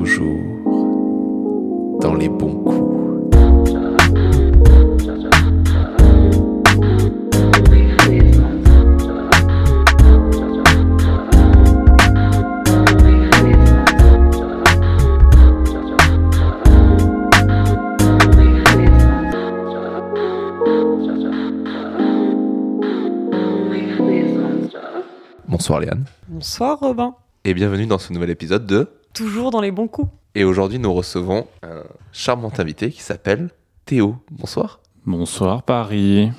toujours dans les bons coups. Bonsoir Léane. Bonsoir Robin. Et bienvenue dans ce nouvel épisode de... Toujours dans les bons coups. Et aujourd'hui nous recevons un charmant invité qui s'appelle Théo. Bonsoir. Bonsoir Paris.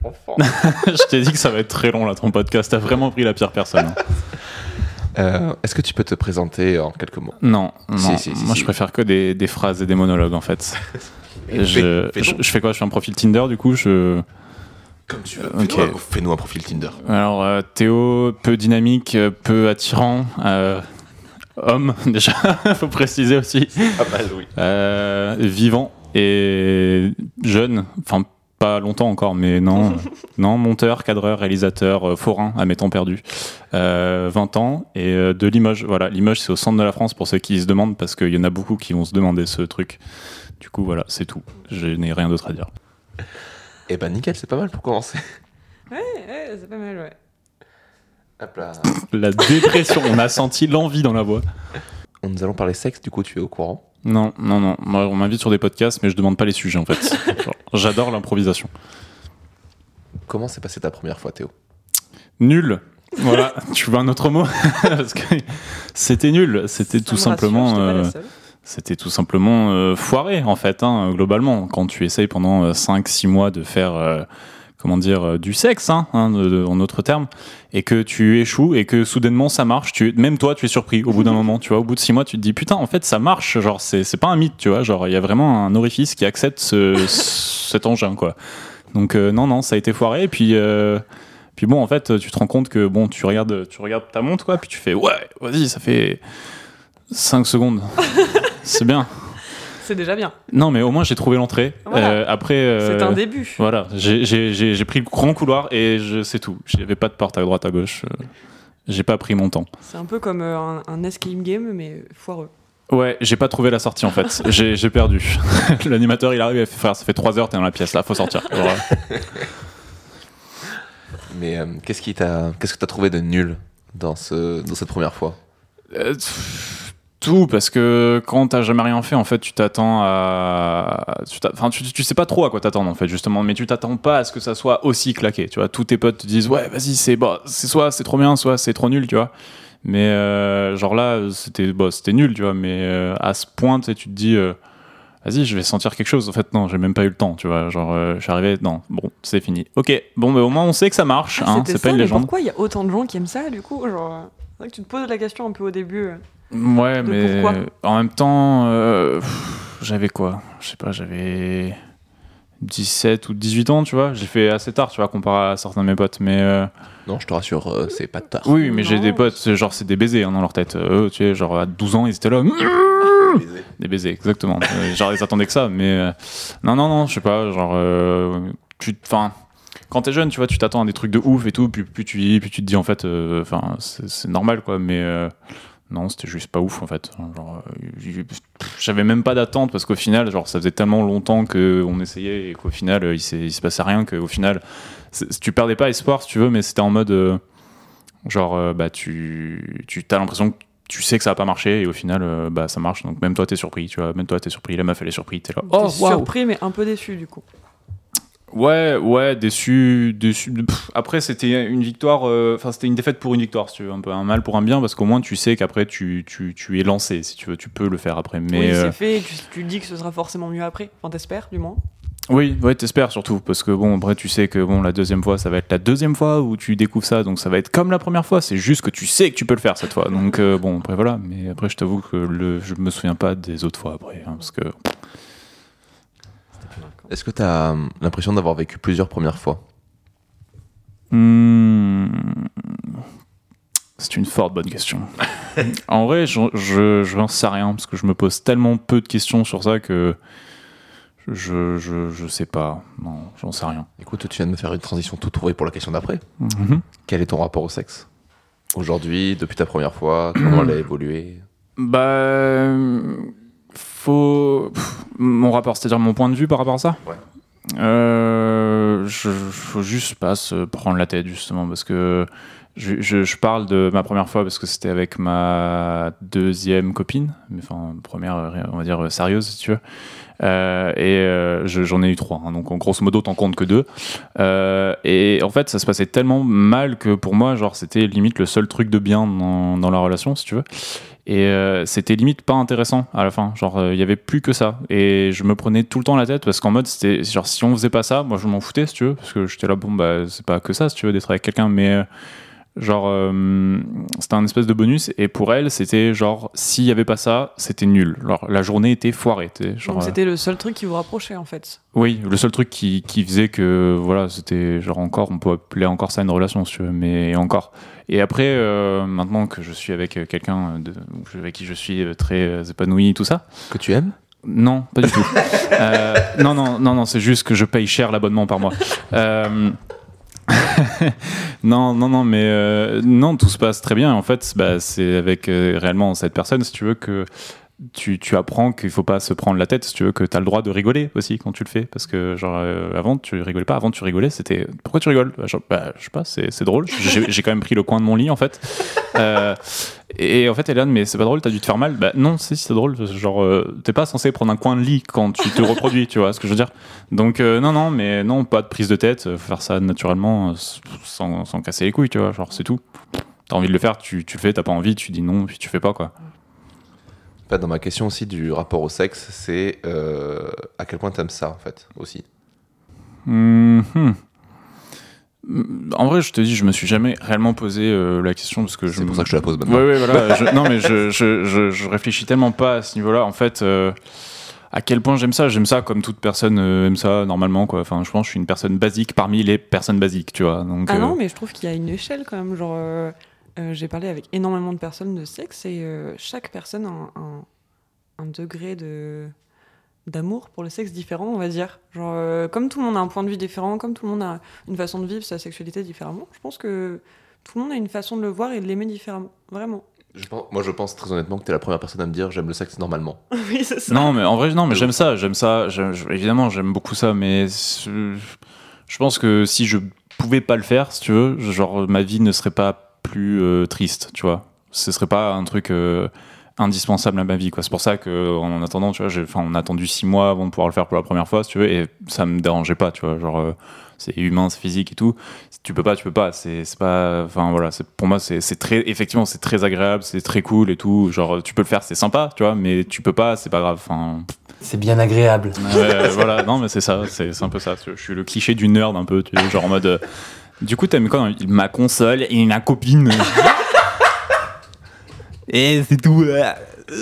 je t'ai dit que ça va être très long là ton podcast. T'as vraiment pris la pire personne. Euh, Est-ce que tu peux te présenter en quelques mots? Non, non. Si, si, si, moi si. je préfère que des, des phrases et des monologues en fait. Je, fais je, donc. je fais quoi? Je fais un profil Tinder du coup je... Comme tu veux. Ok. Fais-nous un- Fais-nous un profil Tinder. Alors euh, Théo, peu dynamique, euh, peu attirant. euh, homme déjà, faut préciser aussi. Ah bah oui. Euh, vivant et jeune, enfin pas longtemps encore, mais non, non, monteur, cadreur, réalisateur, euh, forain à mes temps perdus, Euh, 20 ans et euh, de Limoges. Voilà, Limoges c'est au centre de la France pour ceux qui se demandent parce qu'il y en a beaucoup qui vont se demander ce truc. Du coup voilà, c'est tout. Je n'ai rien d'autre à dire. Eh ben nickel, c'est pas mal pour commencer. Ouais, ouais, c'est pas mal, ouais. Hop là. La dépression, on a senti l'envie dans la voix. Nous allons parler sexe, du coup tu es au courant. Non, non, non. Moi, on m'invite sur des podcasts, mais je demande pas les sujets en fait. Genre, J'adore l'improvisation. Comment s'est passée ta première fois Théo? Nul. Voilà, tu veux un autre mot? Parce que c'était nul. C'était Ça tout me rassure, simplement, j'étais pas la euh, seule. C'était tout simplement euh, foiré en fait, hein, globalement. Quand tu essayes pendant 5-6 mois de faire, euh, comment dire, euh, du sexe, hein, hein, de- de- en d'autres termes, et que tu échoues et que soudainement ça marche, tu, même toi tu es surpris au bout d'un moment, tu vois. Au bout de 6 mois, tu te dis putain, en fait ça marche. Genre c'est c'est pas un mythe, tu vois. Genre il y a vraiment un orifice qui accepte ce, cet engin, quoi. Donc euh, non, non, ça a été foiré. Et puis, euh, puis bon, en fait, tu te rends compte que bon, tu regardes, tu regardes ta montre, quoi, puis tu fais ouais, vas-y, ça fait 5 secondes. C'est bien. C'est déjà bien. Non, mais au moins j'ai trouvé l'entrée. Voilà. Euh, après, euh, C'est un début. Voilà, j'ai- j'ai j'ai- j'ai pris le grand couloir et je c'est tout. J'avais pas de porte à droite à gauche. euh, J'ai pas pris mon temps. C'est un peu comme un, un escape game, mais foireux. Ouais, j'ai pas trouvé la sortie en fait. J'ai j'ai perdu. L'animateur il arrive et il fait frère, ça fait 3 heures, t'es dans la pièce là, faut sortir. Voilà. Mais euh, qu'est-ce qui t'a, qu'est-ce que t'as trouvé de nul dans ce, dans cette première fois? Euh, tout, parce que quand t'as jamais rien fait, en fait, tu t'attends à. tu Enfin, tu, tu sais pas trop à quoi t'attendre, en fait, justement, mais tu t'attends pas à ce que ça soit aussi claqué, tu vois. Tous tes potes te disent, ouais, vas-y, c'est bah, c'est soit c'est trop bien, soit c'est trop nul, tu vois. Mais euh, genre là, c'était bah, c'était nul, tu vois, mais euh, à ce point, tu te dis. euh, Vas-y, je vais sentir quelque chose. En fait, non, j'ai même pas eu le temps, tu vois. Genre, je suis arrivé, non, bon, c'est fini. Ok, bon, mais au moins, on sait que ça marche, Ah, hein, c'est pas une mais légende. pourquoi il y a autant de gens qui aiment ça, du coup Genre, c'est vrai que tu te poses la question un peu au début. Ouais, De mais pourquoi? en même temps, euh, j'avais quoi? Je sais pas, j'avais 17 ou 18 ans, tu vois. J'ai fait assez tard, tu vois, comparé à certains de mes potes. Mais euh, Non, je te rassure, euh, c'est pas tard. oui, mais j'ai des potes, genre, c'est des baisers hein, dans leur tête. Eux, tu sais, genre à 12 ans, ils étaient là. Baiser. Des baisers, exactement. Genre, ils attendaient que ça. Mais euh, non, non, non, je sais pas, genre, euh, tu. Enfin. Quand t'es jeune, tu vois, tu t'attends à des trucs de ouf et tout, puis plus tu puis tu te dis en fait, enfin, c'est c'est normal quoi, mais euh, non, c'était juste pas ouf en fait. Euh, j'avais même pas d'attente parce qu'au final, genre, ça faisait tellement longtemps qu'on essayait et qu'au final, euh, il il se passait rien qu'au final, tu perdais pas espoir si tu veux, mais c'était en mode, euh, genre, euh, bah, tu, tu as l'impression que tu sais que ça va pas marcher et au final, euh, bah, ça marche. Donc même toi, t'es surpris, tu vois, même toi, t'es surpris. La meuf, elle est surprise, t'es là. Oh, surpris, mais un peu déçu, du coup. Ouais, ouais, déçu, déçu. Pff, après, c'était une victoire, euh, enfin, c'était une défaite pour une victoire, si tu veux, un peu un mal pour un bien, parce qu'au moins tu sais qu'après tu, tu, tu es lancé, si tu veux, tu peux le faire après. Mais oui, euh, c'est fait, et tu, tu dis que ce sera forcément mieux après. Enfin, t'espères, du moins. oui, ouais, t'espères surtout, parce que bon, après tu sais que bon, la deuxième fois, ça va être la deuxième fois où tu découvres ça, donc ça va être comme la première fois. C'est juste que tu sais que tu peux le faire cette fois. Donc euh, bon, après voilà. Mais après, je t'avoue que le, je me souviens pas des autres fois après, hein, parce que Est-ce que t'as euh, l'impression d'avoir vécu plusieurs premières fois? Hmm. C'est une forte bonne question. en vrai, je, je, je n'en sais rien parce que je me pose tellement peu de questions sur ça que je, je, je sais pas. Non, j'en sais rien. Écoute, tu viens de me faire une transition tout trouvée pour la question d'après. Mhm. Quel est ton rapport au sexe? Aujourd'hui, depuis ta première fois, comment elle a évolué? Bah. euh, Faut. pff, Mon rapport, c'est-à-dire mon point de vue par rapport à ça Ouais. Euh, je, faut juste pas se prendre la tête, justement, parce que. Je, je- je parle de ma première fois parce que c'était avec ma deuxième copine, mais enfin première, on va dire sérieuse si tu veux. Euh, et euh, je- j'en ai eu trois, hein, donc en grosso modo t'en comptes que deux. Euh, et en fait ça se passait tellement mal que pour moi genre c'était limite le seul truc de bien dans, dans la relation si tu veux. Et euh, c'était limite pas intéressant à la fin. Genre, euh, il y avait plus que ça. Et je me prenais tout le temps la tête parce qu'en mode, c'était genre, si on faisait pas ça, moi je m'en foutais, si tu veux. Parce que j'étais là, bon, bah, c'est pas que ça, si tu veux, d'être avec quelqu'un. Mais euh, genre, euh, c'était un espèce de bonus. Et pour elle, c'était genre, s'il y avait pas ça, c'était nul. Genre, la journée était foirée. Genre, Donc euh, c'était le seul truc qui vous rapprochait en fait. oui, le seul truc qui, qui faisait que voilà, c'était genre encore, on peut appeler encore ça une relation si tu veux, mais encore. Et après, euh, maintenant que je suis avec quelqu'un de- avec qui je suis très épanoui, tout ça, Que tu aimes? Non, pas du tout. Euh, non, non, non, non, c'est juste que je paye cher l'abonnement par mois. Euh, non, non, non, mais euh, non, tout se passe très bien. En fait, bah, c'est avec euh, réellement cette personne, si tu veux, que tu, tu apprends qu'il faut pas se prendre la tête, si tu veux, que tu as le droit de rigoler aussi quand tu le fais. Parce que, genre, euh, avant, tu rigolais pas. Avant, tu rigolais, c'était pourquoi tu rigoles? Bah, bah, Je sais pas, c'est drôle. J'ai quand même pris le coin de mon lit, en fait. Euh, et en fait, Hélène, mais c'est pas drôle, t'as dû te faire mal. Bah non, si, c'est drôle. Genre, euh, t'es pas censé prendre un coin de lit quand tu te reproduis, tu vois ce que je veux dire? Donc, non, non, mais non, pas de prise de tête. Faut faire ça naturellement, sans, sans casser les couilles, tu vois. Genre, c'est tout. T'as envie de le faire, tu, tu le fais, t'as pas envie, tu dis non, puis tu fais pas, quoi. En fait, Dans ma question aussi du rapport au sexe, c'est euh, à quel point t'aimes ça en fait aussi. Mhm. En vrai, je te dis, je me suis jamais réellement posé euh, la question parce que je C'est pour ça que je te la pose maintenant. Ouais, ouais, voilà. Je- non, mais je, je, je, je réfléchis tellement pas à ce niveau-là. En fait, euh, à quel point j'aime ça J'aime ça comme toute personne euh, aime ça normalement, quoi. Enfin, je pense que je suis une personne basique parmi les personnes basiques, tu vois. Donc, Ah euh, non, mais je trouve qu'il y a une échelle quand même. Genre, euh, j'ai parlé avec énormément de personnes de sexe et euh, chaque personne a un, un- un degré de d'amour pour le sexe différent, on va dire. Genre, euh, comme tout le monde a un point de vue différent, comme tout le monde a une façon de vivre sa sexualité différemment, je pense que tout le monde a une façon de le voir et de l'aimer différemment. Vraiment. Je pense- moi, je pense très honnêtement que t'es la première personne à me dire j'aime le sexe normalement. oui, c'est ça. Non, mais en vrai, non, mais j'aime ça, j'aime ça. j'aime- évidemment, j'aime beaucoup ça, mais je, je pense que si je pouvais pas le faire, si tu veux, genre ma vie ne serait pas plus euh, triste, tu vois. Ce serait pas un truc euh, indispensable à ma vie, quoi. C'est pour ça que, en attendant, tu vois, enfin, on a attendu six mois avant de pouvoir le faire pour la première fois, si tu veux, et ça me dérangeait pas, tu vois. Genre, euh, c'est humain, c'est physique et tout. Tu peux pas, tu peux pas. C'est, pas, enfin voilà, pour moi, c'est, très, effectivement, c'est très agréable, c'est très cool et tout. Genre, tu peux le faire, c'est sympa, tu vois, mais tu peux pas, c'est pas grave. Enfin, C'est bien agréable. Ouais, voilà, non, mais c'est ça, c'est un peu ça. Je suis le cliché du nerd un peu, tu sais, genre en mode. Du coup, t'aimes quoi dans- Ma console et ma copine. et c'est tout. euh,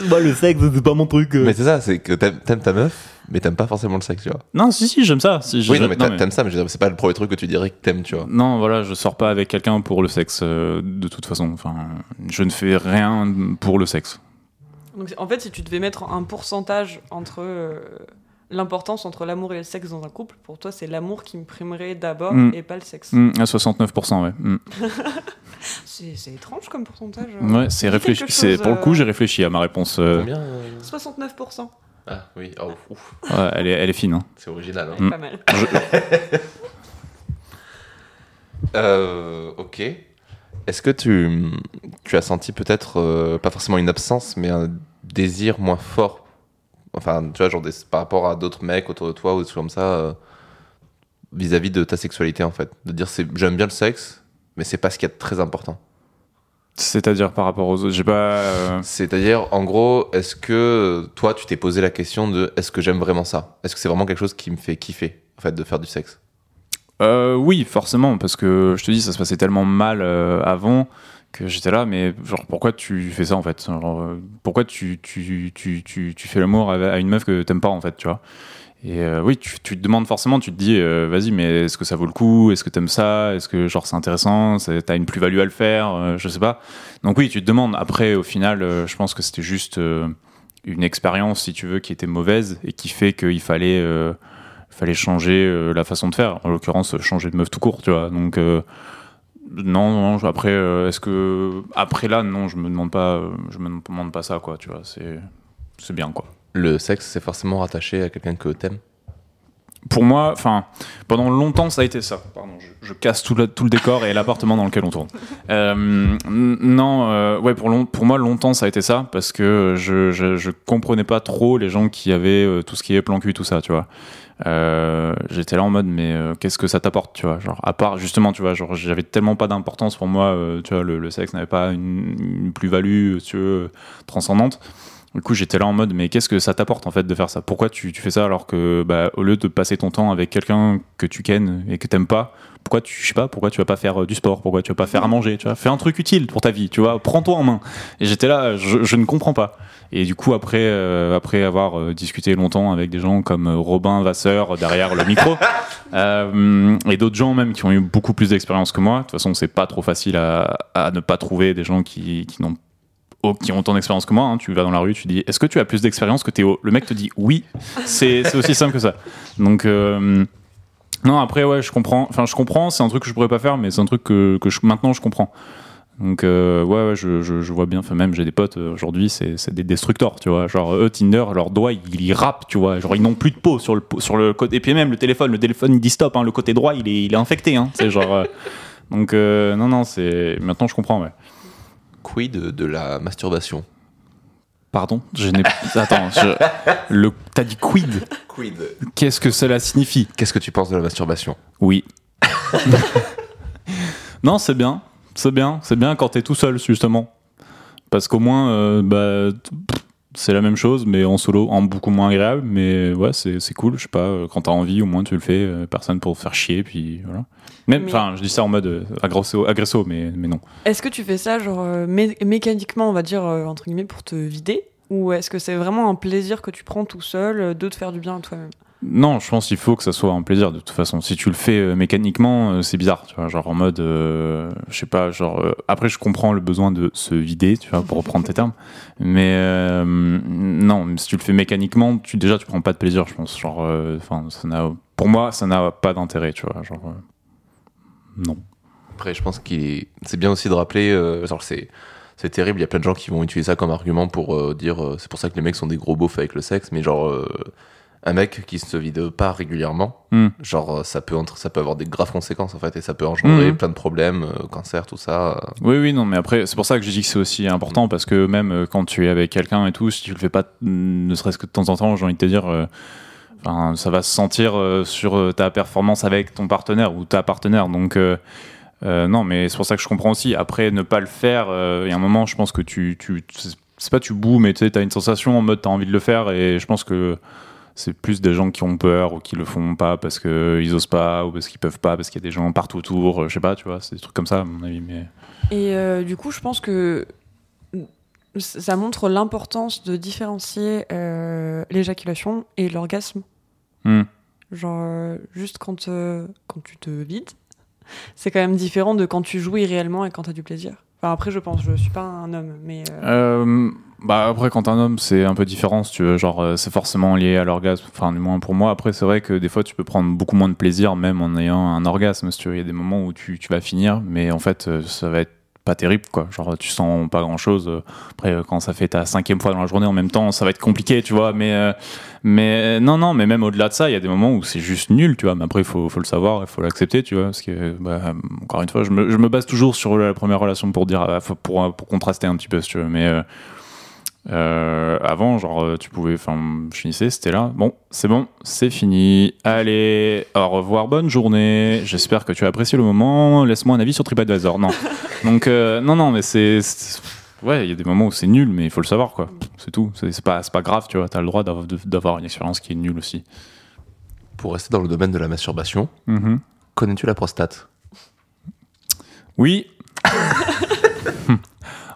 Moi, le sexe, c'est pas mon truc. euh. Mais c'est ça, c'est que t'aimes t'aimes ta meuf, mais t'aimes pas forcément le sexe, tu vois. Non, si, si, j'aime ça. Si, je- Oui, je- non, mais t'a- t'aimes ça, mais je veux dire, c'est pas le premier truc que tu dirais que t'aimes, tu vois. non, voilà, je sors pas avec quelqu'un pour le sexe, euh, de toute façon. Enfin, je ne fais rien pour le sexe. Donc, en fait, si tu devais mettre un pourcentage entre euh, l'importance entre l'amour et le sexe dans un couple, pour toi, c'est l'amour qui me primerait d'abord Mm. et pas le sexe. Mm, à 69%, ouais. Mm. C'est c'est étrange comme pourcentage. euh. Ouais, c'est réfléchi. chose, pour le coup, euh, j'ai réfléchi à ma réponse. euh, Combien euh 69%. Ah oui, oh, ouf, ouais, elle est, elle est fine. hein. c'est original. hein. Pas mal. Euh, ok. Est-ce que tu, tu as senti peut-être, euh, pas forcément une absence, mais un désir moins fort Enfin, tu vois, genre des- par rapport à d'autres mecs autour de toi ou des trucs comme ça, euh, vis-à-vis de ta sexualité en fait. De dire, j'aime bien le sexe, mais c'est pas ce qu'il y a de très important. C'est-à-dire par rapport aux autres. J'ai pas. euh, C'est-à-dire, en gros, est-ce que toi, tu t'es posé la question de est-ce que j'aime vraiment ça? Est-ce que c'est vraiment quelque chose qui me fait kiffer, en fait, de faire du sexe? Euh, oui, forcément, parce que je te dis, ça se passait tellement mal euh, avant j'étais là, mais genre, pourquoi tu fais ça en fait? Euh, Pourquoi tu, tu, tu, tu, tu fais l'amour à une meuf que t'aimes pas en fait, tu vois? Et euh, oui, tu, te demandes forcément, tu te dis, euh, vas-y, mais est-ce que ça vaut le coup? Est-ce que t'aimes ça? Est-ce que genre c'est intéressant? T'as une plus-value à le faire? Euh, Je sais pas. Donc oui, tu te demandes. Après, au final, je pense que c'était juste une expérience, si tu veux, qui était mauvaise et qui fait qu'il fallait. fallait changer la façon de faire. En l'occurrence, changer de meuf tout court, tu vois. Donc, non, non, après, euh, est-ce que. Après là, non, je me demande pas, euh, je me demande pas ça, quoi, tu vois, c'est. C'est bien, quoi. Le sexe, c'est forcément rattaché à quelqu'un que t'aimes. Pour moi, enfin, pendant longtemps, ça a été ça. Pardon, je, casse tout le, décor et l'appartement dans lequel on tourne. Euh, non, euh, ouais, pour, long- pour moi, longtemps, ça a été ça parce que je, je, je comprenais pas trop les gens qui avaient euh, tout ce qui est plan cul, tout ça, tu vois. J'étais là en mode, mais qu'est-ce que ça t'apporte, tu vois? Genre, à part, justement, tu vois, genre, j'avais tellement pas d'importance pour moi, tu vois, le, sexe n'avait pas une, une plus-value, tu veux, transcendante. Du coup, j'étais là en mode, mais qu'est-ce que ça t'apporte en fait de faire ça? Pourquoi tu, tu fais ça alors que, bah, au lieu de passer ton temps avec quelqu'un que tu kennes et que t'aimes pas, pourquoi tu, je sais pas, pourquoi tu vas pas faire euh, du sport? Pourquoi tu vas pas faire à manger? Tu vois, fais un truc utile pour ta vie, tu vois, prends-toi en main. Et j'étais là, je, je ne comprends pas. Et du coup, après, euh, après avoir euh, discuté longtemps avec des gens comme Robin Vasseur derrière le micro, et d'autres gens même qui ont eu beaucoup plus d'expérience que moi. De toute façon, c'est pas trop facile à, à ne pas trouver des gens qui, qui n'ont qui ont autant d'expérience que moi. hein. Tu vas dans la rue, tu dis Est-ce que tu as plus d'expérience que Théo? Le mec te dit Oui. C'est aussi simple que ça. Donc. euh, non, après, ouais, je comprends. Enfin, je comprends, c'est un truc que je pourrais pas faire, mais c'est un truc que, maintenant je comprends. Donc, euh, ouais, je, je, vois bien. Enfin, même, j'ai des potes euh, aujourd'hui, c'est des destructors, tu vois. Genre, eux, Tinder, leurs doigts, ils, ils râpent, tu vois. Genre, ils n'ont plus de peau sur le, sur le côté. Et puis, même le téléphone, le téléphone, il dit stop, hein, le côté droit, il est, infecté, hein. C'est genre. donc, non, non, c'est. Maintenant, je comprends, ouais. Quid de, la masturbation Pardon Je n'ai. Attends, je... le... t'as dit quid Quid Qu'est-ce que cela signifie Qu'est-ce que tu penses de la masturbation Oui. non, c'est bien. C'est bien. C'est bien quand t'es tout seul, justement. Parce qu'au moins, euh, bah, c'est la même chose, mais en solo, en beaucoup moins agréable. Mais ouais, c'est c'est cool. Je sais pas, euh, quand t'as envie, au moins tu le fais. euh, personne pour te faire chier, puis voilà. Même, enfin, je dis ça en mode euh, agresso, agresso mais, mais non. Est-ce que tu fais ça, genre, euh, mé- mécaniquement, on va dire, euh, entre guillemets, pour te vider? Ou est-ce que c'est vraiment un plaisir que tu prends tout seul, de te faire du bien à toi-même? Non, je pense qu'il faut que ça soit un plaisir de toute façon. Si tu le fais euh, mécaniquement, euh, c'est bizarre, genre en mode, euh, je sais pas, genre. après, je comprends le besoin de se vider, tu vois, pour reprendre tes termes. Mais non, si tu le fais mécaniquement, tu déjà tu prends pas de plaisir, je pense. Genre, enfin, pour moi, ça n'a pas d'intérêt, tu vois, genre. non. Après, je pense qu'il est- c'est bien aussi de rappeler, genre c'est c'est terrible, il y a plein de gens qui vont utiliser ça comme argument pour dire c'est pour ça que les mecs sont des gros beaufs avec le sexe, mais genre un mec qui se vide pas régulièrement, Hmm. genre euh, ça peut entre, ça peut avoir des graves conséquences en fait et ça peut engendrer Mhm. plein de problèmes, euh, cancer, tout ça. euh. Oui, oui, non, mais après, c'est pour ça que je dis que c'est aussi important parce que même quand tu es avec quelqu'un et tout, si tu le fais pas, ne serait-ce que de temps en temps, j'ai envie de te dire, enfin, ça va se sentir sur ta performance avec ton partenaire ou ta partenaire. Donc, euh, non, mais c'est pour ça que je comprends aussi. Après, ne pas le faire, euh, il y a un moment, je pense que tu. tu c'est- pas tu boues, mais tu t'as une sensation en mode t'as envie de le faire et je pense que c'est plus des gens qui ont peur ou qui le font pas parce qu'ils osent pas ou parce qu'ils peuvent pas parce qu'il y a des gens partout autour, euh, je sais pas, tu vois, c'est des trucs comme ça à mon avis. Mais Et euh, du coup, je pense que ça montre l'importance de différencier euh, l'éjaculation et l'orgasme. Hmm. Genre, euh, juste quand, quand tu te vides, c'est quand même différent de quand tu jouis réellement et quand tu as du plaisir. Enfin, après, je pense, je suis pas un homme, mais. Bah après quand un homme c'est un peu différent tu veux genre euh, c'est forcément lié à l'orgasme enfin du moins pour moi. Après c'est vrai que des fois tu peux prendre beaucoup moins de plaisir même en ayant un orgasme si tu veux. Il y a des moments où tu, tu vas finir mais en fait euh, ça va être pas terrible quoi. Genre tu sens pas grand chose après euh, quand ça fait ta cinquième fois dans la journée en même temps ça va être compliqué tu vois. Mais mais non non mais même au-delà de ça il y a des moments où c'est juste nul tu vois. Mais après il faut, faut le savoir il faut l'accepter tu vois parce que bah, encore une fois je me, je me base toujours sur la première relation pour dire pour, pour contraster un petit peu tu veux. Mais euh, avant, genre, euh, tu pouvais, enfin, je finissais, c'était là. Bon, c'est bon, c'est fini. Allez, au revoir, bonne journée. J'espère que tu as apprécié le moment. Laisse-moi un avis sur TripAdvisor. Non. Donc, euh, non, non, mais c'est. Ouais, il y a des moments où c'est nul, mais il faut le savoir, quoi. C'est tout. C'est pas, c'est pas grave, tu vois. T'as le droit d'avoir une expérience qui est nulle aussi. Pour rester dans le domaine de la masturbation, Mhm. connais-tu la prostate? Oui.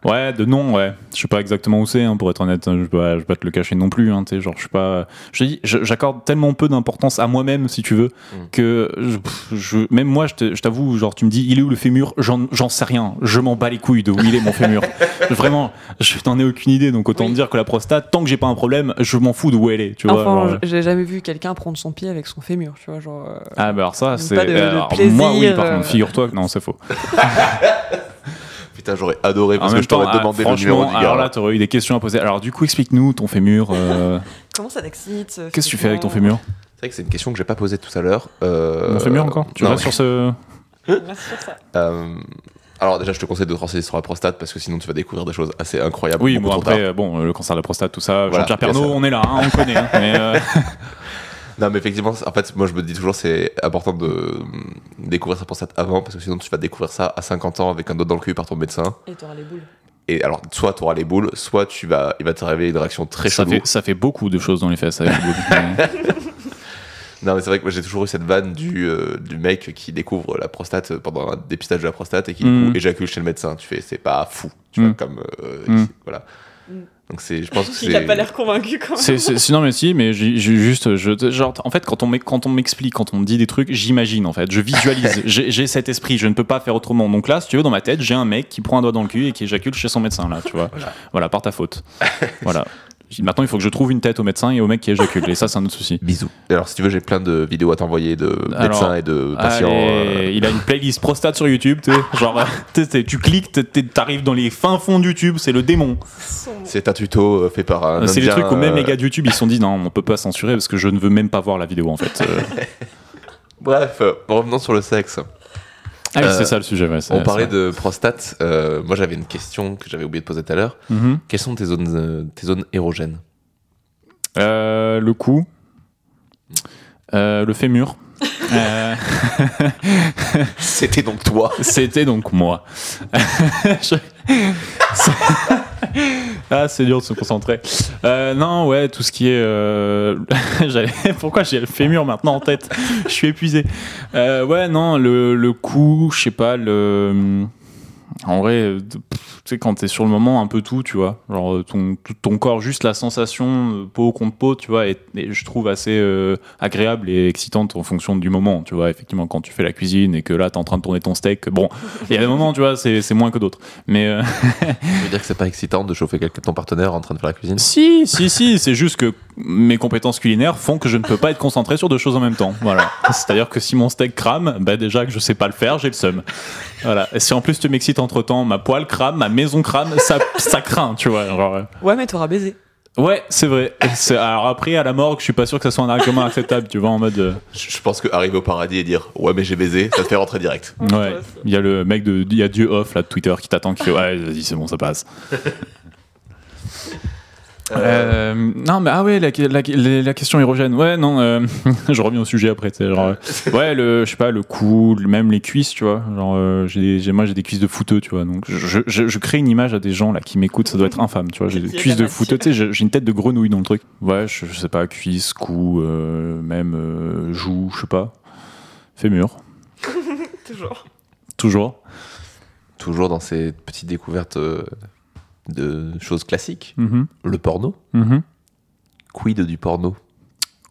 Ouais, de non, ouais. Je sais pas exactement où c'est, hein, pour être honnête. Je vais pas, je vais pas te le cacher non plus. Hein, genre, je suis pas. Je te dis, j'accorde tellement peu d'importance à moi-même, si tu veux, Mm. que je, pff, je- même moi, je te- je t'avoue, genre, tu me dis, il est où le fémur? J'en j'en sais rien. Je m'en bats les couilles de où il est mon fémur. Vraiment, je n'en ai aucune idée. Donc autant Oui. dire que la prostate, tant que j'ai pas un problème, je m'en fous d'où elle est. Tu vois. Enfin, genre, j'ai jamais vu quelqu'un prendre son pied avec son fémur, tu vois, genre. euh, Ah bah alors ça, c'est. de- de moi oui, par euh. contre, figure-toi que non, c'est faux. Putain, j'aurais adoré parce En que je t'aurais ah, demandé le numéro franchement, du gars. alors là, t'aurais eu des questions à poser. Alors du coup, explique-nous ton fémur. euh, Comment ça t'excite Qu'est-ce que tu fais avec ton fémur C'est vrai que c'est une question que j'ai pas posée tout à l'heure. Euh, Mon fémur encore Tu non, restes sur ce. Merci sur ça. euh, alors déjà, je te conseille de te renseigner sur la prostate parce que sinon tu vas découvrir des choses assez incroyables. Oui, bon après, tard. euh, bon, le cancer de la prostate, tout ça. Voilà, Jean-Pierre sûr. on est là, hein, on connaît. hein, mais, euh, Non, mais effectivement, en fait, moi je me dis toujours c'est important de découvrir sa prostate avant parce que sinon tu vas découvrir ça à 50 ans avec un doigt dans le cul par ton médecin. Et t'auras les boules. Et alors, soit tu auras les boules, soit tu vas, il va te révéler une réaction très ça, chelou. fait, ça fait beaucoup de choses dans les fesses avec le bout. Mais- Non, mais c'est vrai que moi j'ai toujours eu cette vanne du, euh, du mec qui découvre la prostate pendant un dépistage de la prostate et qui du Mm. coup éjacule chez le médecin. Tu fais, c'est pas fou, tu Mm. vois, comme. euh, Mm. Voilà. Donc c'est, je pense que c'est. Il a pas l'air convaincu quand même. C'est, c'est- c'est- non mais si, mais j'ai, j'ai juste, je, genre, en fait, quand on, m'ex- quand on m'explique, quand on me dit des trucs, j'imagine en fait, je visualise, j'ai, j'ai cet esprit, je ne peux pas faire autrement. Donc là, si tu veux, dans ma tête, j'ai un mec qui prend un doigt dans le cul et qui éjacule chez son médecin là, tu vois. Voilà. Voilà, par ta faute. voilà. Maintenant, il faut que je trouve une tête au médecin et au mec qui éjacule. Et ça, c'est un autre souci. Bisous. Et alors, si tu veux, j'ai plein de vidéos à t'envoyer de Alors, médecins et de patients. Allez, euh, Il a une playlist prostate sur YouTube. Genre, euh, tu sais, tu cliques, t'arrives dans les fins fonds de YouTube, c'est le démon. C'est un tuto euh, fait par un. c'est les trucs où même les gars de YouTube, ils se sont dit non, on peut pas censurer parce que je ne veux même pas voir la vidéo en fait. Bref, revenons sur le sexe. Ah oui, Euh, c'est ça le sujet. ouais, On parlait de prostate. euh, moi, j'avais une question que j'avais oublié de poser tout à l'heure. Mhm. Quelles sont tes zones, euh, tes zones érogènes? Euh, le cou, Euh, le fémur. Euh, C'était donc toi. C'était donc moi. Je- ah, c'est dur de se concentrer. Euh, non, ouais, tout ce qui est. euh, Pourquoi j'ai le fémur maintenant en tête? Je suis épuisé. Euh, ouais, non, le, le cou, je sais pas, le. En vrai, euh, tu sais, quand t'es sur le moment, un peu tout, tu vois. Genre, euh, ton, ton corps, juste la sensation euh, peau contre peau, tu vois, et, et je trouve assez euh, agréable et excitante en fonction du moment, tu vois. Effectivement, quand tu fais la cuisine et que là, t'es en train de tourner ton steak, bon, il y a des moments, tu vois, c'est c'est moins que d'autres. Mais. euh, Je veux dire que c'est pas excitant de chauffer quelqu'un, ton partenaire en train de faire la cuisine? Si, si, si, c'est juste que mes compétences culinaires font que je ne peux pas être concentré sur deux choses en même temps. Voilà. C'est-à-dire que si mon steak crame, bah déjà que je sais pas le faire, j'ai le seum. Voilà. Et si en plus tu m'excites entre temps, ma poêle crame, ma maison crame, ça, ça craint, tu vois. genre, euh. Ouais, mais t'auras baisé. Ouais, c'est vrai. Alors après, à la morgue, je suis pas sûr que ça soit un argument acceptable, tu vois, en mode. euh, Je je pense que arriver au paradis et dire ouais mais j'ai baisé, ça te fait rentrer direct. Ouais. Il y a le mec de, il y a Dieu off là de Twitter qui t'attend, qui fait ouais, vas-y, c'est bon, ça passe. Euh, non, mais ah ouais, la, la, la- la question érogène. Ouais, non, euh, je reviens au sujet après. Genre, euh, ouais, le, je sais pas, le cou, même les cuisses, tu vois. Genre, euh, j'ai, moi, j'ai des cuisses de fouteux, tu vois. Donc, je, je, je crée une image à des gens là qui m'écoutent, ça doit être infâme, tu vois. J'ai des cuisses de fouteux, tu sais, j'ai, une tête de grenouille dans le truc. Ouais, je, je sais pas, cuisses, cou, euh, même euh, joues, je sais pas. Fémur, Toujours. toujours. Toujours dans ces petites découvertes euh, de choses classiques. Mhm, Le porno. mhm. Quid du porno?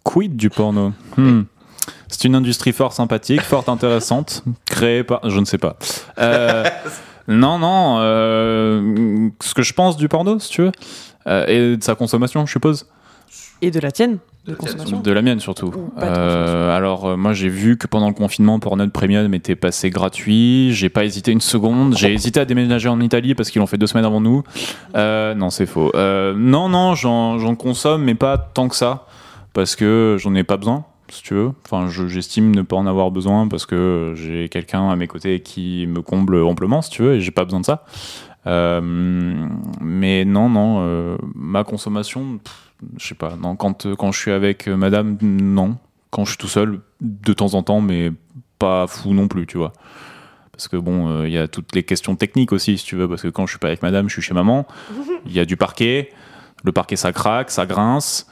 Quid du porno? Hmm. C'est une industrie fort sympathique, fort intéressante, créée par. Je ne sais pas. Euh, non, non. euh, ce que je pense du porno, si tu veux, euh, et de sa consommation, je suppose. Et de la tienne De de la tienne, consommation. De la mienne surtout. Euh, alors euh, moi j'ai vu que pendant le confinement Pornhub Premium était passé gratuit. J'ai pas hésité une seconde. J'ai hésité à déménager en Italie parce qu'ils l'ont fait deux semaines avant nous. Euh, non c'est faux. Euh, non non j'en consomme mais pas tant que ça parce que j'en ai pas besoin si tu veux. Enfin je- j'estime ne pas en avoir besoin parce que j'ai quelqu'un à mes côtés qui me comble amplement si tu veux et j'ai pas besoin de ça. Euh, mais non non euh, ma consommation pff, je sais pas, non, quand, euh, quand je suis avec euh, madame, non. Quand je suis tout seul, de temps en temps, mais pas fou non plus, tu vois. Parce que bon, euh, il y a toutes les questions techniques aussi, si tu veux, parce que quand je suis pas avec madame, je suis chez maman. Il y a du parquet. Le parquet, ça craque, ça grince.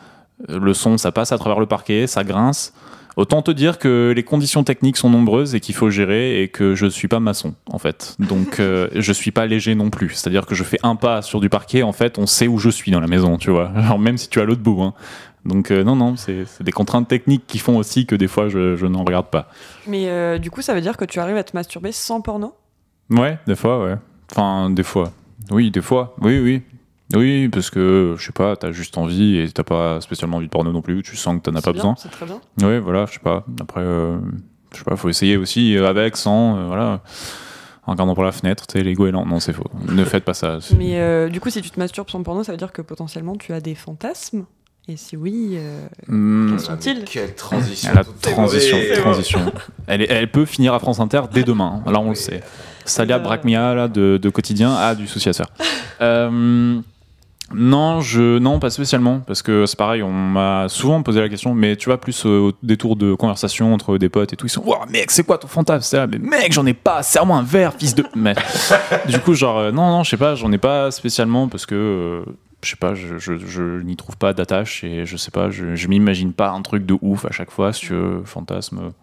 Le son, ça passe à travers le parquet, ça grince. Autant te dire que les conditions techniques sont nombreuses et qu'il faut gérer et que je suis pas maçon en fait. Donc euh, je suis pas léger non plus. C'est-à-dire que je fais un pas sur du parquet, en fait, on sait où je suis dans la maison, tu vois. Alors même si tu es à l'autre bout. Hein. Donc euh, non, non, c'est c'est des contraintes techniques qui font aussi que des fois je, je n'en regarde pas. Mais euh, du coup, ça veut dire que tu arrives à te masturber sans porno? Ouais, des fois, ouais. Enfin, des fois. Oui, des fois. Oui, oui. Oui, parce que, je sais pas, t'as juste envie et t'as pas spécialement envie de porno non plus, tu sens que t'en as pas bien, besoin. C'est très bien. Oui, voilà, je sais pas. Après, euh, je sais pas, faut essayer aussi avec, sans, euh, voilà. En regardant par la fenêtre, tu sais, les goélands. Non, c'est faux. Ne faites pas ça. Mais euh, du coup, si tu te masturbes sans porno, ça veut dire que potentiellement tu as des fantasmes? Et si oui, euh, Hmm, quels sont-ils? Quelle transition. la est transition, transition. Elle, est- elle peut finir à France Inter dès demain. Là, on le sait. Salia Euh. Brakmia là, de, de quotidien a du souci à se faire. Euh, non, je non pas spécialement parce que c'est pareil. On m'a souvent posé la question, mais tu vois plus euh, au détour de conversation entre des potes et tout. Ils sont, Ouah, mec, c'est quoi ton fantasme? C'est là, mais mec, j'en ai pas. Serre-moi un verre, fils de. Mais du coup, genre euh, non, non, je sais pas, j'en ai pas spécialement parce que. euh, je sais pas, je, n'y trouve pas d'attache et je sais pas, je, je m'imagine pas un truc de ouf à chaque fois, si tu veux, fantasme.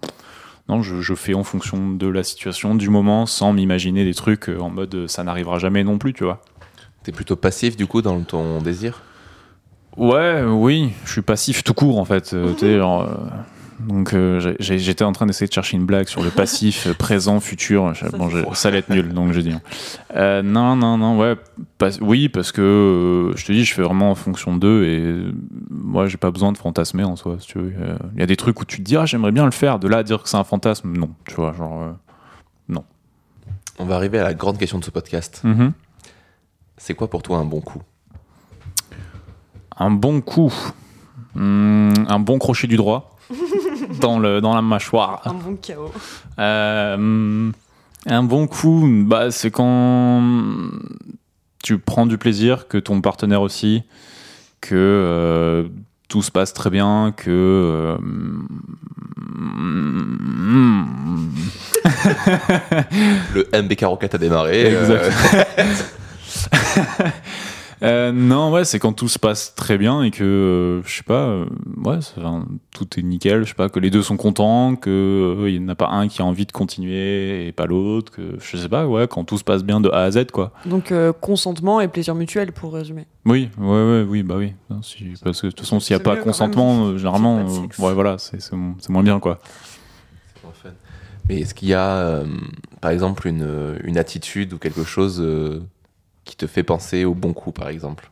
Non, je, je fais en fonction de la situation, du moment, sans m'imaginer des trucs en mode ça n'arrivera jamais non plus, tu vois. T'es plutôt passif du coup dans ton désir? Ouais, oui, je suis passif tout court en fait. euh, genre, euh, donc euh, j'étais en train d'essayer de chercher une blague sur le passif, présent, futur. Bon, ça allait être nul, donc j'ai dit. non. Euh, non, non, non, ouais, pas- oui, parce que euh, je te dis, je fais vraiment en fonction d'eux et euh, moi, j'ai pas besoin de fantasmer en soi. Si tu veux, Euh, il y a des trucs où tu te dis, ah, j'aimerais bien le faire. De là à dire que c'est un fantasme, non, tu vois, genre. euh, On va arriver à la grande question de ce podcast. mhm. C'est quoi pour toi un bon coup? Un bon coup, Hmm, un bon crochet du droit dans le dans la mâchoire. un bon chaos. Euh, un bon coup, bah, c'est quand tu prends du plaisir, que ton partenaire aussi, que euh, tout se passe très bien, que. euh, mm, Le MB44 a démarré. euh, Euh, non, ouais, c'est quand tout se passe très bien et que, euh, je sais pas, euh, ouais, enfin, tout est nickel, je sais pas, que les deux sont contents, que euh, il n'y en a pas un qui a envie de continuer et pas l'autre, que je sais pas, ouais, quand tout se passe bien de A à Z, quoi. Donc euh, consentement et plaisir mutuel pour résumer. Oui, ouais, ouais, oui, bah oui. Non, si- parce que de toute façon, s'il n'y a pas consentement, même. généralement, euh, ouais, voilà, c'est c'est mo- c'est moins bien, quoi. c'est moins fun. Mais est-ce qu'il y a, euh, par exemple, une, une attitude ou quelque chose euh, qui te fait penser au bon coup, par exemple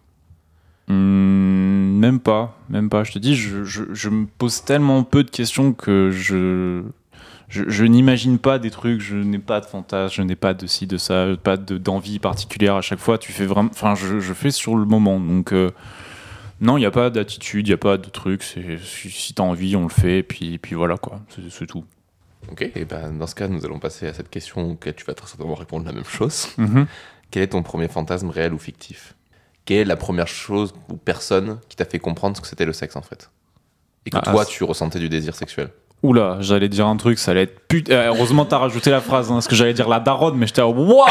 Hum, même pas, même pas. Je te dis, je, je, je me pose tellement peu de questions que je, je, je n'imagine pas des trucs, je n'ai pas de fantasme, je n'ai pas de ci, de ça, pas de- d'envie particulière à chaque fois. Tu fais vraiment, enfin, je, fais sur le moment. Donc, euh, non, il n'y a pas d'attitude, il n'y a pas de truc. Si, t'as envie, on le fait, et puis, puis voilà, quoi. C'est c'est tout. Ok, et ben dans ce cas, nous allons passer à cette question auquel tu vas très certainement répondre la même chose. Mhm. Quel est ton premier fantasme réel ou fictif? Quelle est la première chose ou personne qui t'a fait comprendre ce que c'était le sexe en fait? Et que Ah, toi, c'est- tu ressentais du désir sexuel? Oula, j'allais dire un truc, ça allait être putain. euh, heureusement, t'as rajouté la phrase, hein, parce que j'allais dire la daronne, mais j'étais waouh,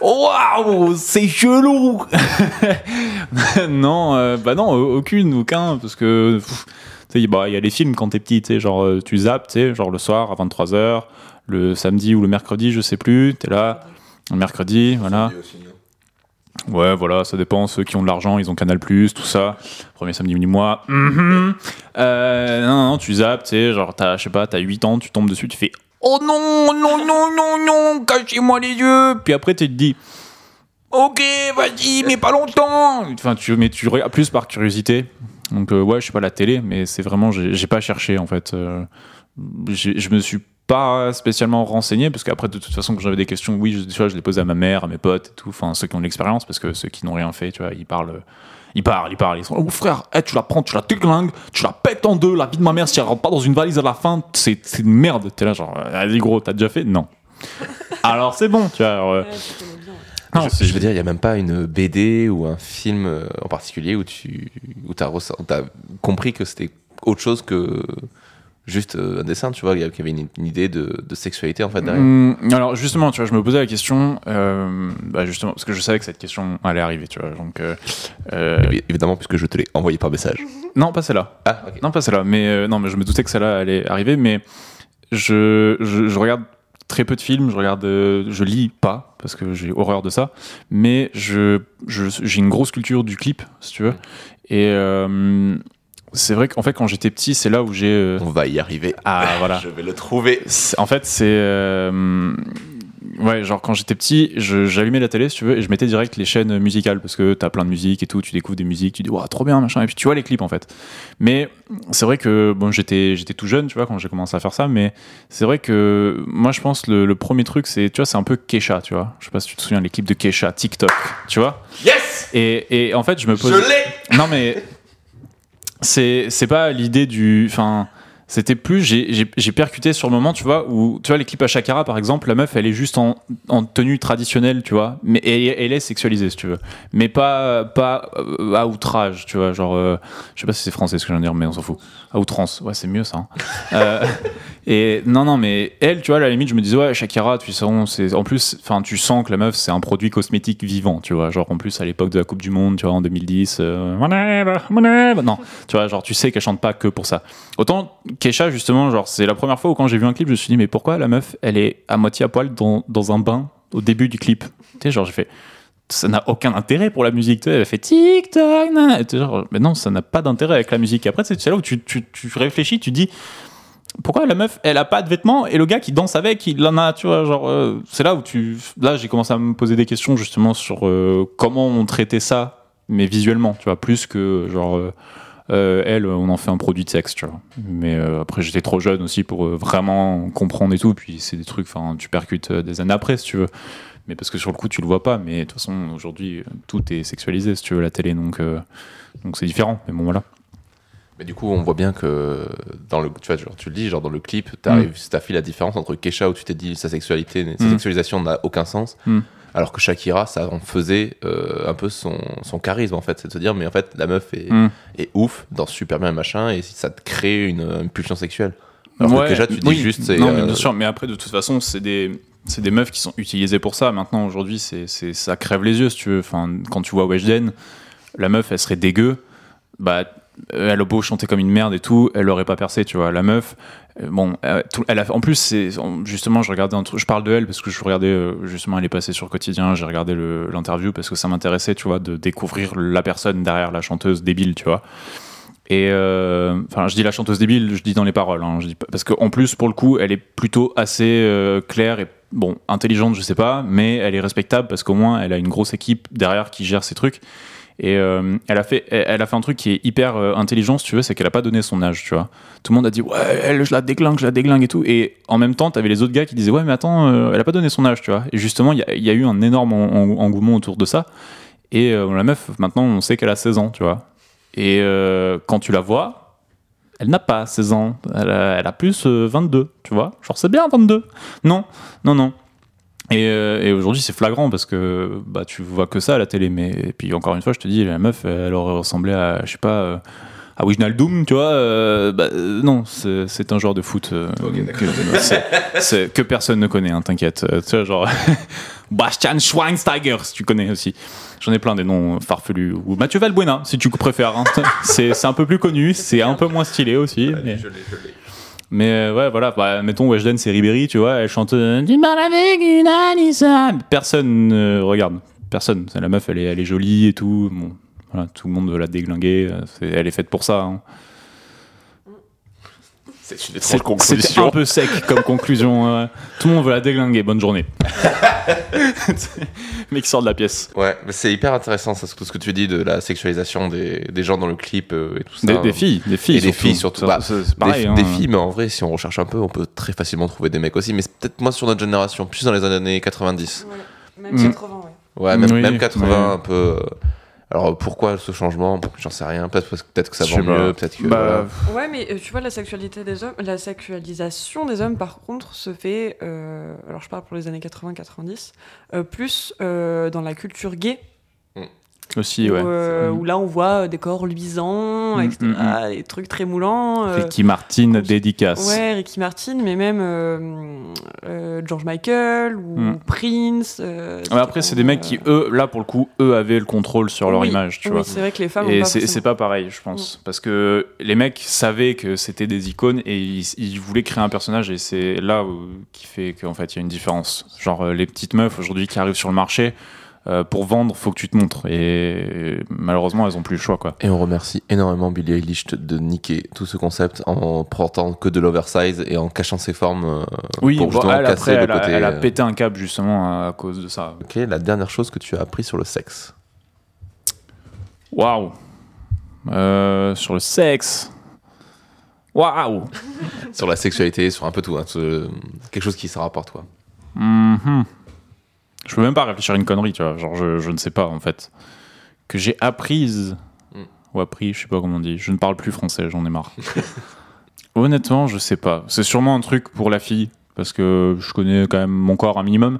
waouh, c'est chelou. non, euh, bah non, aucune, aucun, parce que pff, tu sais, bah, il y a les films quand t'es petit, genre euh, tu zappes, tu sais, genre le soir à 23h, le samedi ou le mercredi, je sais plus, t'es là, mercredi, voilà. Ouais, voilà, ça dépend. Ceux qui ont de l'argent, ils ont Canal Plus, tout ça. Premier samedi du mois. Mhm. Euh, non, non, tu zappes, tu sais, genre, t'as, je sais pas, t'as 8 ans, tu tombes dessus, tu fais Oh non, non, non, non, non, cachez-moi les yeux. Puis après, tu te dis Ok, vas-y, mais pas longtemps. Enfin, tu, mais tu regardes plus par curiosité. Donc, euh, ouais, je sais pas, la télé, mais c'est vraiment, j'ai, pas cherché en fait. Euh, je me suis pas spécialement renseigné parce qu'après de toute façon quand j'avais des questions oui je, tu vois, je les posais à ma mère à mes potes et tout enfin ceux qui ont de l'expérience parce que ceux qui n'ont rien fait tu vois ils parlent ils parlent ils parlent ils sont oh frère eh, tu la prends tu la déglingues tu la pètes en deux la vie de ma mère si elle rentre pas dans une valise à la fin c'est une merde. T'es là genre vas-y gros t'as déjà fait? Non. Alors c'est bon tu vois alors, euh, non, je, veux dire, il n'y a même pas une BD ou un film euh, en particulier où tu où as, compris que c'était autre chose que juste euh, un dessin, tu vois, y avait une, une idée de, de sexualité en fait derrière. Hum, alors justement, tu vois, je me posais la question, euh, bah, justement, parce que je savais que cette question allait arriver, tu vois. Donc, euh, Évi- Évidemment, puisque je te l'ai envoyé par message. non, pas celle-là. Ah, ok. Non, pas celle-là. Mais euh, non, mais je me doutais que celle-là allait arriver. Mais je, je, je regarde très peu de films. Je regarde, je lis pas parce que j'ai horreur de ça. Mais je, je j'ai une grosse culture du clip, si tu veux. Et euh, c'est vrai qu'en fait, quand j'étais petit, c'est là où j'ai. euh, On va y arriver. ah voilà. Je vais le trouver. C'est- En fait, c'est. euh, Ouais, genre quand j'étais petit, je- j'allumais la télé, si tu veux, et je mettais direct les chaînes musicales parce que t'as plein de musique et tout, tu découvres des musiques, tu dis, waouh, trop bien, machin, et puis tu vois les clips en fait. Mais c'est vrai que, bon, j'étais j'étais tout jeune, tu vois, quand j'ai commencé à faire ça, mais c'est vrai que moi je pense le, le premier truc, c'est, tu vois, c'est un peu Kesha, tu vois. Je sais pas si tu te souviens, les clips de Kesha, TikTok, tu vois. Yes Et, et en fait, je me pose. Je l'ai Non, mais c'est pas l'idée du. Enfin, c'était plus. J'ai percuté sur le moment, tu vois, où. Tu vois, les clips à Shakira, par exemple, la meuf, elle est juste en, en tenue traditionnelle, tu vois. Mais et- et elle est sexualisée, si tu veux. Mais pas, pas euh, à outrage, tu vois. Genre. euh, je sais pas si c'est français ce que je viens de dire, mais on s'en fout. À outrance. Ouais, c'est mieux ça. hein. Euh, et non, non, mais elle, tu vois, à la limite, je me disais, ouais, Shakira, tu sens, c'est. En plus, enfin, tu sens que la meuf, c'est un produit cosmétique vivant, tu vois. Genre, en plus, à l'époque de la Coupe du Monde, tu vois, en 2010. euh, Whatever, whatever. Non, tu vois, genre, tu sais qu'elle chante pas que pour ça. Autant Kesha, justement, genre, c'est la première fois où quand j'ai vu un clip, je me suis dit, mais pourquoi la meuf, elle est à moitié à poil dans, dans un bain au début du clip? Tu sais, genre, j'ai fait. Ça n'a aucun intérêt pour la musique. Tu sais, elle fait genre, mais non, ça n'a pas d'intérêt avec la musique. Après, c'est là où tu, tu, tu réfléchis, tu dis, pourquoi la meuf, elle a pas de vêtements et le gars qui danse avec, il en a, tu vois, genre, euh, c'est là où tu. Là, j'ai commencé à me poser des questions justement sur euh, comment on traitait ça, mais visuellement, tu vois, plus que genre. euh, euh, elle, on en fait un produit de sexe, tu vois. Mais euh, après, j'étais trop jeune aussi pour euh, vraiment comprendre et tout. Puis c'est des trucs, enfin, tu percutes des années après, si tu veux. Mais parce que sur le coup, tu le vois pas. Mais de toute façon, aujourd'hui, tout est sexualisé, si tu veux, la télé. Donc, donc c'est différent. Mais bon, voilà. Mais du coup, on voit bien que dans le, tu vois, genre, tu le dis, genre dans le clip, t'arrives, t'as fait la différence entre Kesha où tu t'es dit sa sexualité, sa Mm. sexualisation n'a aucun sens, Mm. Alors que Shakira, ça en faisait euh, un peu son, son charisme en fait, c'est de se dire, mais en fait, la meuf est, Mm. est ouf, danse super bien machin, et ça te crée une, une pulsion sexuelle. Alors que Kesha, tu dis oui, juste, c'est. Non, mais euh, bien sûr, mais après, de toute façon, c'est des. C'est des meufs qui sont utilisées pour ça. Maintenant, aujourd'hui, c'est, c'est, ça crève les yeux, si tu veux. Enfin, quand tu vois Weshden, la meuf, elle serait dégueu. Bah, elle a beau chanter comme une merde et tout, elle aurait pas percé, tu vois. La meuf, euh, bon, euh, elle a, en plus, justement, je regardais un truc, je parle de elle parce que je regardais, euh, justement, elle est passée sur Quotidien, j'ai regardé l'interview parce que ça m'intéressait, tu vois, de découvrir la personne derrière la chanteuse débile, tu vois. Et enfin, je dis la chanteuse débile, je dis dans les paroles, hein, je dis parce qu'en plus, pour le coup, elle est plutôt assez claire et bon, intelligente, je sais pas, mais elle est respectable parce qu'au moins, elle a une grosse équipe derrière qui gère ces trucs. Et euh, elle, a fait, elle, a fait un truc qui est hyper euh, intelligent, si tu veux, c'est qu'elle a pas donné son âge, tu vois. Tout le monde a dit, ouais, elle, je la déglingue, je la déglingue et tout. Et en même temps, t'avais les autres gars qui disaient, ouais, mais attends, euh, elle a pas donné son âge, tu vois. Et justement, il y, a- eu un énorme en- en- engouement autour de ça. Et la meuf, maintenant, on sait qu'elle a 16 ans, tu vois. Et quand tu la vois, elle n'a pas 16 ans. Elle a, plus euh, 22, tu vois. Genre, c'est bien 22. Non, non, non. Et, euh, et aujourd'hui, c'est flagrant parce que bah, tu vois que ça à la télé. Mais et puis, encore une fois, je te dis, la meuf, elle aurait ressemblé à, je sais pas, euh, à Wijnaldum, tu vois. euh, bah, non, c'est un joueur de foot euh, que, c'est- c'est- que personne ne connaît, hein, t'inquiète. Euh, tu vois, genre. Bastian Schweinsteiger, si tu connais aussi. J'en ai plein des noms farfelus. Ou Mathieu Valbuena, si tu préfères. hein. C'est c'est un peu plus connu, c'est un peu moins stylé aussi. mais- Je l'ai, je l'ai. Mais euh, ouais, voilà, bah, mettons Weshden, c'est Ribéry, tu vois, elle chante Tu parles avec une Anissa. Personne ne regarde, personne. La meuf, elle est, jolie et tout. Tout le monde veut la déglinguer. euh, Elle est faite pour ça. hein. C'est une étrange C'était conclusion. un peu sec comme conclusion. euh, tout le monde veut la déglinguer. Bonne journée. Le mec sort de la pièce. Ouais, mais c'est hyper intéressant ça, ce que ce que tu dis de la sexualisation des, des gens dans le clip euh, et tout ça. Des, des filles, des filles. Et des filles surtout. Ça, Bah, c'est- c'est Des- pareil. des, hein. filles, mais en vrai, si on recherche un peu, on peut très facilement trouver des mecs aussi. Mais c'est peut-être moins sur notre génération, plus dans les années 90. Ouais, même Mm. 80, ouais. Ouais, même, Oui, même 80, ouais. un peu. euh, Alors pourquoi ce changement? J'en sais rien. Peut-être parce que- peut-être que ça vend mieux, peut-être que. Bah, Ouais, mais euh, tu vois, la sexualité des hommes, la sexualisation des hommes, par contre, se fait, euh, alors je parle pour les années 80-90, euh, plus euh, dans la culture gay. Aussi, où, ouais. euh, Mm. où là on voit euh, des corps luisants, Mm, etc., mm, des trucs très moulants. euh, Ricky Martin, dédicace. Ouais, Ricky Martin, mais même euh, George Michael ou. Prince. c'était après, c'est des mecs qui, eux, là, pour le coup, eux avaient le contrôle sur leur oui, image, tu oui, vois. c'est vrai que les femmes. Et c'est pas pareil, je pense. Parce que les mecs savaient que c'était des icônes et ils, ils voulaient créer un personnage et c'est là où, qui fait qu'en fait il y a une différence. Genre les petites meufs aujourd'hui qui arrivent sur le marché, euh, pour vendre, faut que tu te montres. Et malheureusement, elles ont plus le choix, quoi. Et on remercie énormément Billie Eilish de niquer tout ce concept en portant que de l'oversize et en cachant ses formes euh, Oui, pour bon, justement elle, casser après, le elle, a, côté. elle a euh, pété un câble justement à cause de ça. Ok, la dernière chose que tu as appris sur le sexe. Waouh Sur le sexe. Waouh sur la sexualité, sur un peu tout. hein, quelque chose qui se rapporte, toi. Mhm. Je peux même pas réfléchir à une connerie, tu vois. Genre, je, je ne sais pas, en fait. Que j'ai apprise. Mm. Ou appris, je sais pas comment on dit. Je ne parle plus français, j'en ai marre. Honnêtement, je sais pas. C'est sûrement un truc pour la fille, parce que je connais quand même mon corps un minimum.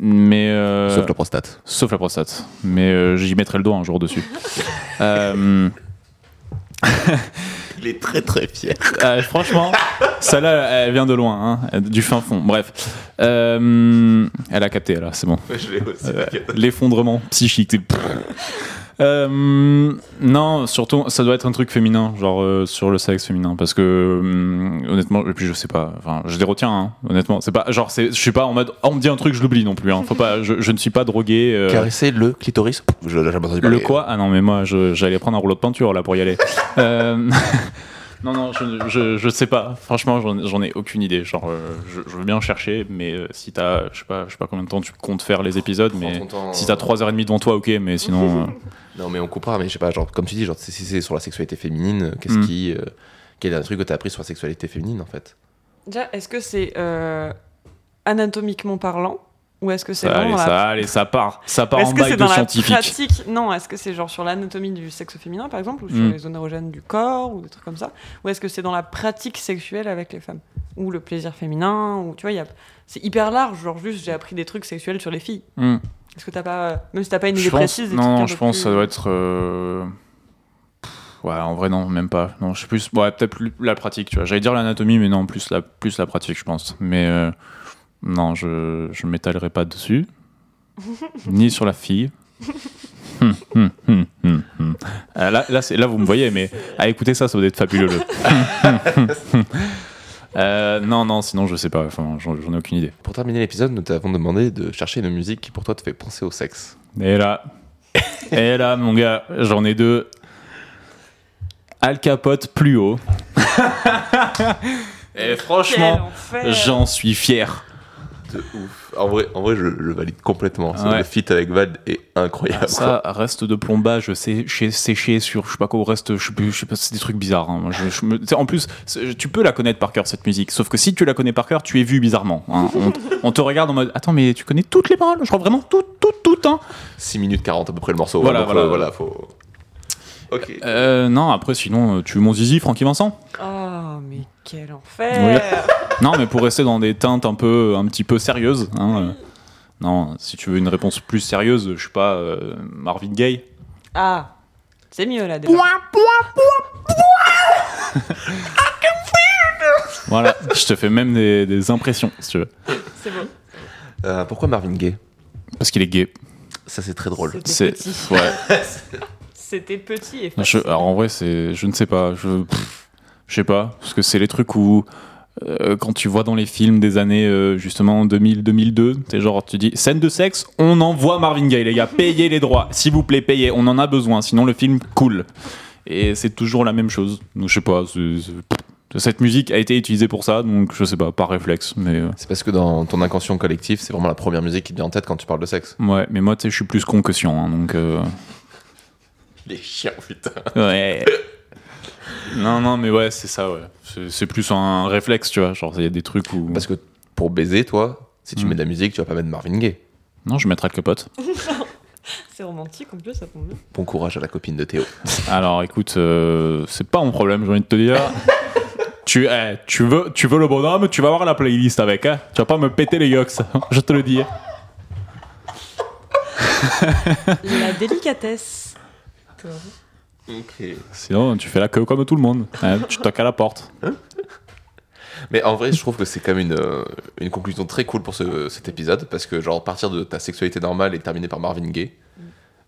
Mais. euh, Sauf la prostate. Sauf la prostate. Mais euh, j'y mettrai le doigt un jour dessus. Euh, Il est très très fier. euh, franchement, celle-là, elle vient de loin, hein, du fin fond. Bref. Euh, elle a capté, là, c'est bon. Je l'ai aussi. Euh, L'effondrement psychique. Euh, non, surtout, ça doit être un truc féminin, genre euh, sur le sexe féminin, parce que hum, honnêtement, et puis je sais pas, enfin, je les retiens, hein, honnêtement. C'est pas, genre, je suis pas en mode, oh, on me dit un truc, je l'oublie non plus. Hein, faut pas, je, je ne suis pas drogué. euh, Caresser le clitoris? Je le quoi? Ah non, mais moi, j'allais prendre un rouleau de peinture là pour y aller. Euh, non, non, je, je, je sais pas. Franchement, j'en j'en ai aucune idée. Genre, euh, je, je veux bien chercher, mais euh, si t'as, je sais pas, je sais pas combien de temps tu comptes faire les épisodes, mais temps, si euh, t'as 3h30 devant toi, ok, mais sinon. euh, Non, mais on comprend, mais je sais pas, genre, comme tu dis, genre, si si c'est sur la sexualité féminine, qu'est-ce Mm. qui. euh, quel est un truc que t'as appris sur la sexualité féminine, en fait? Déjà, est-ce que c'est euh, anatomiquement parlant ou est-ce que c'est ça, vraiment allez, dans la ça, allez, ça part. Ça part en bail de dans la scientifique. pratique Non, est-ce que c'est genre sur l'anatomie du sexe féminin par exemple ou sur Mm. les zones érogènes du corps ou des trucs comme ça Ou est-ce que c'est dans la pratique sexuelle avec les femmes Ou le plaisir féminin ou tu vois, y a... c'est hyper large, genre juste j'ai appris des trucs sexuels sur les filles. Hmm. Est-ce que t'as pas même si t'as pas une idée pense, précise non, un je pense que plus. ça doit être. euh, pff, Ouais, en vrai, non, même pas. Non, je sais plus. Ouais, peut-être plus la pratique, tu vois. J'allais dire l'anatomie, mais non, plus la, plus la pratique, je pense. Mais euh, non, je je m'étalerai pas dessus. Ni sur la fille. Hum, hum, hum. Euh, là, là, vous me voyez, mais à écouter ça, ça doit être fabuleux. le. Euh, non, non, sinon, je sais pas. Enfin, j'en j'en ai aucune idée. Pour terminer l'épisode, nous t'avons demandé de chercher une musique qui pour toi te fait penser au sexe. Et là, et là, mon gars, j'en ai deux. Al Capote plus haut. et franchement, j'en suis fier. De ouf. En vrai, en vrai je le valide complètement. Ouais. Le feat avec Val est incroyable. Ça, reste de plombage séché, séché sur, je sais pas quoi, reste, je sais, je pas, c'est des trucs bizarres. hein. Je- je me- en plus, tu peux la connaître par cœur, cette musique. Sauf que si tu la connais par cœur, tu es vu bizarrement. hein. On, on te regarde en mode, attends, mais tu connais toutes les paroles? Je crois vraiment toutes, toutes, toutes. Hein. 6 minutes 40 à peu près le morceau. Voilà, voilà. euh, voilà, faut. Ok. Euh, non, après, sinon, euh, tu veux mon zizi, Francky Vincent? Oh, mais quel enfer Non, mais pour rester dans des teintes un peu, un petit peu sérieuses. hein, euh, non, si tu veux une réponse plus sérieuse, je sais pas, euh, Marvin Gaye. Ah, c'est mieux là déjà. Voilà, je te fais même des, des impressions, si tu veux. C'est beau. Euh, pourquoi Marvin Gaye? Parce qu'il est gay. Ça, c'est très drôle. C'est ouais. C'était petit et Je- facile. alors en vrai, c'est, je ne sais pas, je, pff, je sais pas, parce que c'est les trucs où euh, quand tu vois dans les films des années euh, justement 2000, 2002, t'es genre tu dis scène de sexe, on envoie Marvin Gaye les gars, payez les droits, s'il vous plaît, payez, on en a besoin, sinon le film coule. Et c'est toujours la même chose. Donc je sais pas, c'est- c'est- cette musique a été utilisée pour ça, donc je sais pas, par réflexe, mais euh, C'est parce que dans ton inconscient collectif, c'est vraiment la première musique qui te vient en tête quand tu parles de sexe. ouais. Mais moi, tu sais, je suis plus con que hein, donc. Euh, Les chiens, putain. Ouais. non, non, mais ouais, c'est ça, ouais. C'est- C'est plus un réflexe, tu vois. Genre, il y a des trucs où. Parce que pour baiser, toi, si tu Mm. mets de la musique, tu vas pas mettre Marvin Gaye. Non, je mettrai le capote. C'est romantique en plus, ça tombe bien. Bon courage à la copine de Théo. Alors, écoute, euh, c'est pas mon problème, j'ai envie de te dire. tu, eh, tu, veux, tu veux le bonhomme, tu vas voir la playlist avec, hein. Tu vas pas me péter les yox, je te le dis. La délicatesse. Ok. Sinon, tu fais la queue comme tout le monde. Ouais, tu toques à la porte. Mais en vrai, je trouve que c'est quand même une, euh, une conclusion très cool pour ce- cet épisode parce que, genre, partir de ta sexualité normale et terminer par Marvin Gaye,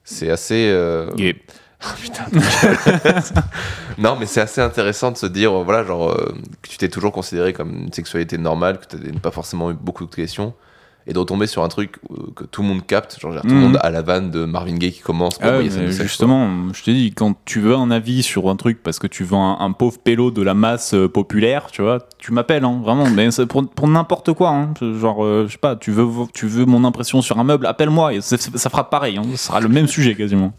c'est assez. euh, Gay. Putain. non, mais c'est assez intéressant de se dire, euh, voilà, genre, euh, que tu t'es toujours considéré comme une sexualité normale, que tu n'as pas forcément eu beaucoup de questions, et de retomber sur un truc euh, que tout le monde capte, genre, tout le monde à la vanne de Marvin Gaye qui commence pour Ah ouais, quoi. justement, je t'ai dit, quand tu veux un avis sur un truc parce que tu veux un, un pauvre pélo de la masse euh, populaire, tu vois, tu m'appelles, hein, vraiment, mais c'est pour, pour n'importe quoi, hein. genre, euh, je sais pas, tu veux, tu veux mon impression sur un meuble, appelle-moi, et c'est- ça fera pareil, hein, ce sera le même sujet quasiment.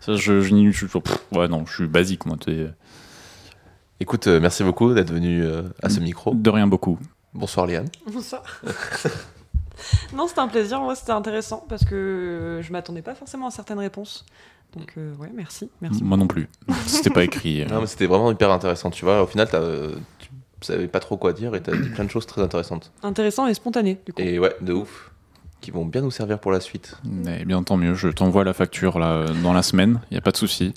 Ça, je, je, n'y- je- pff, ouais, non, je suis basique, moi, t'es- Écoute, euh, merci beaucoup d'être venu euh, à ce micro. de rien beaucoup. Bonsoir, Léane. Ça. non, c'était un plaisir. Moi, c'était intéressant parce que je m'attendais pas forcément à certaines réponses. Donc, euh, ouais, merci. Merci. Moi non plus. C'était pas écrit. euh. Non, mais c'était vraiment hyper intéressant, tu vois. Au final, t'as, euh, tu savais pas trop quoi dire et t'as dit plein de choses très intéressantes. Intéressant et spontané, du coup. Et ouais, de ouf. Qui vont bien nous servir pour la suite. Eh bien, tant mieux, je t'envoie la facture là, euh, dans la semaine, y a pas de souci.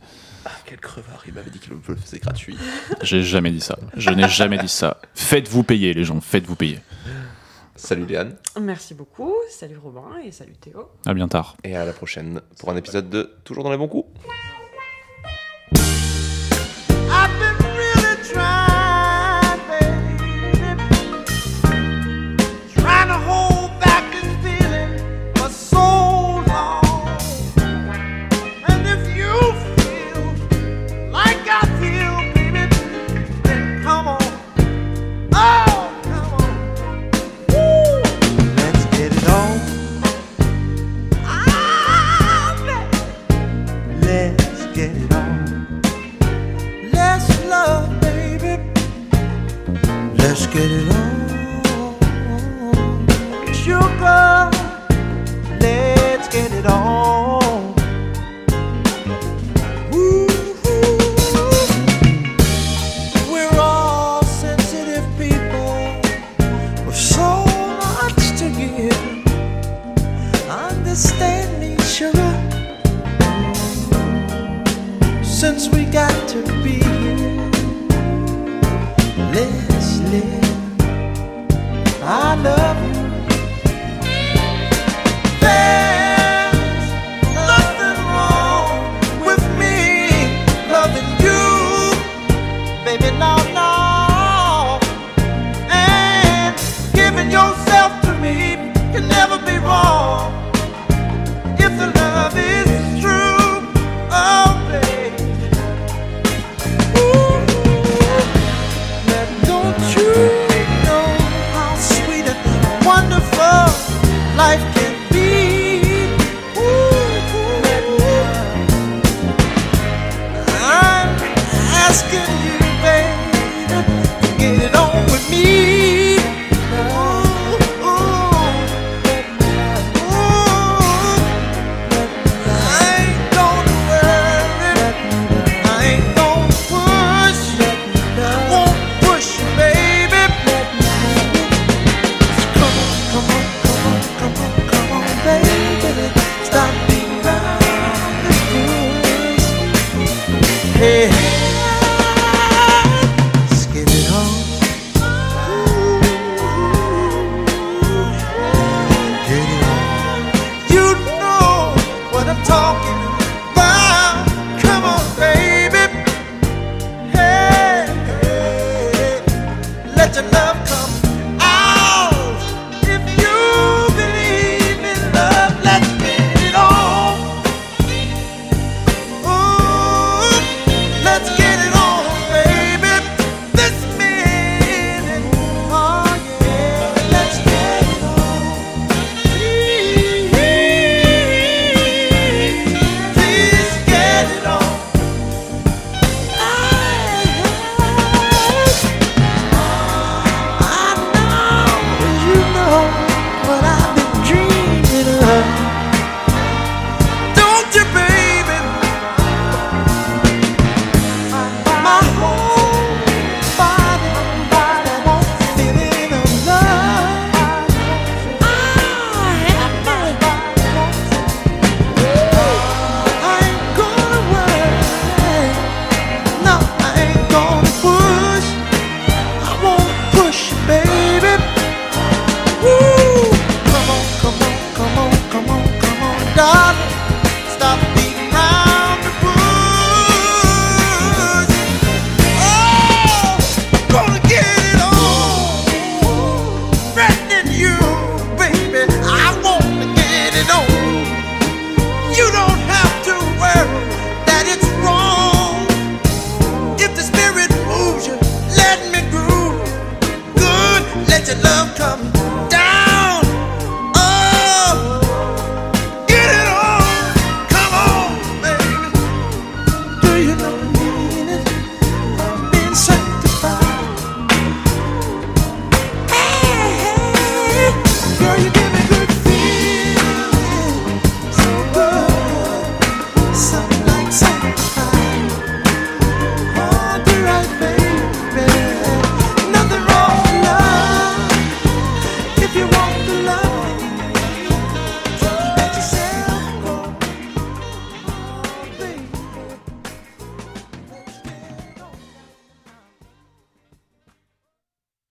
Ah, quel crevard, il m'avait dit qu'il le faisait gratuit. J'ai jamais dit ça. Je n'ai jamais dit ça. Faites-vous payer, les gens, faites-vous payer. Salut Léane, Merci beaucoup. Salut Robin et salut Théo. À bien tard. et à la prochaine pour un épisode de Toujours dans les bons coups. Live. I love you.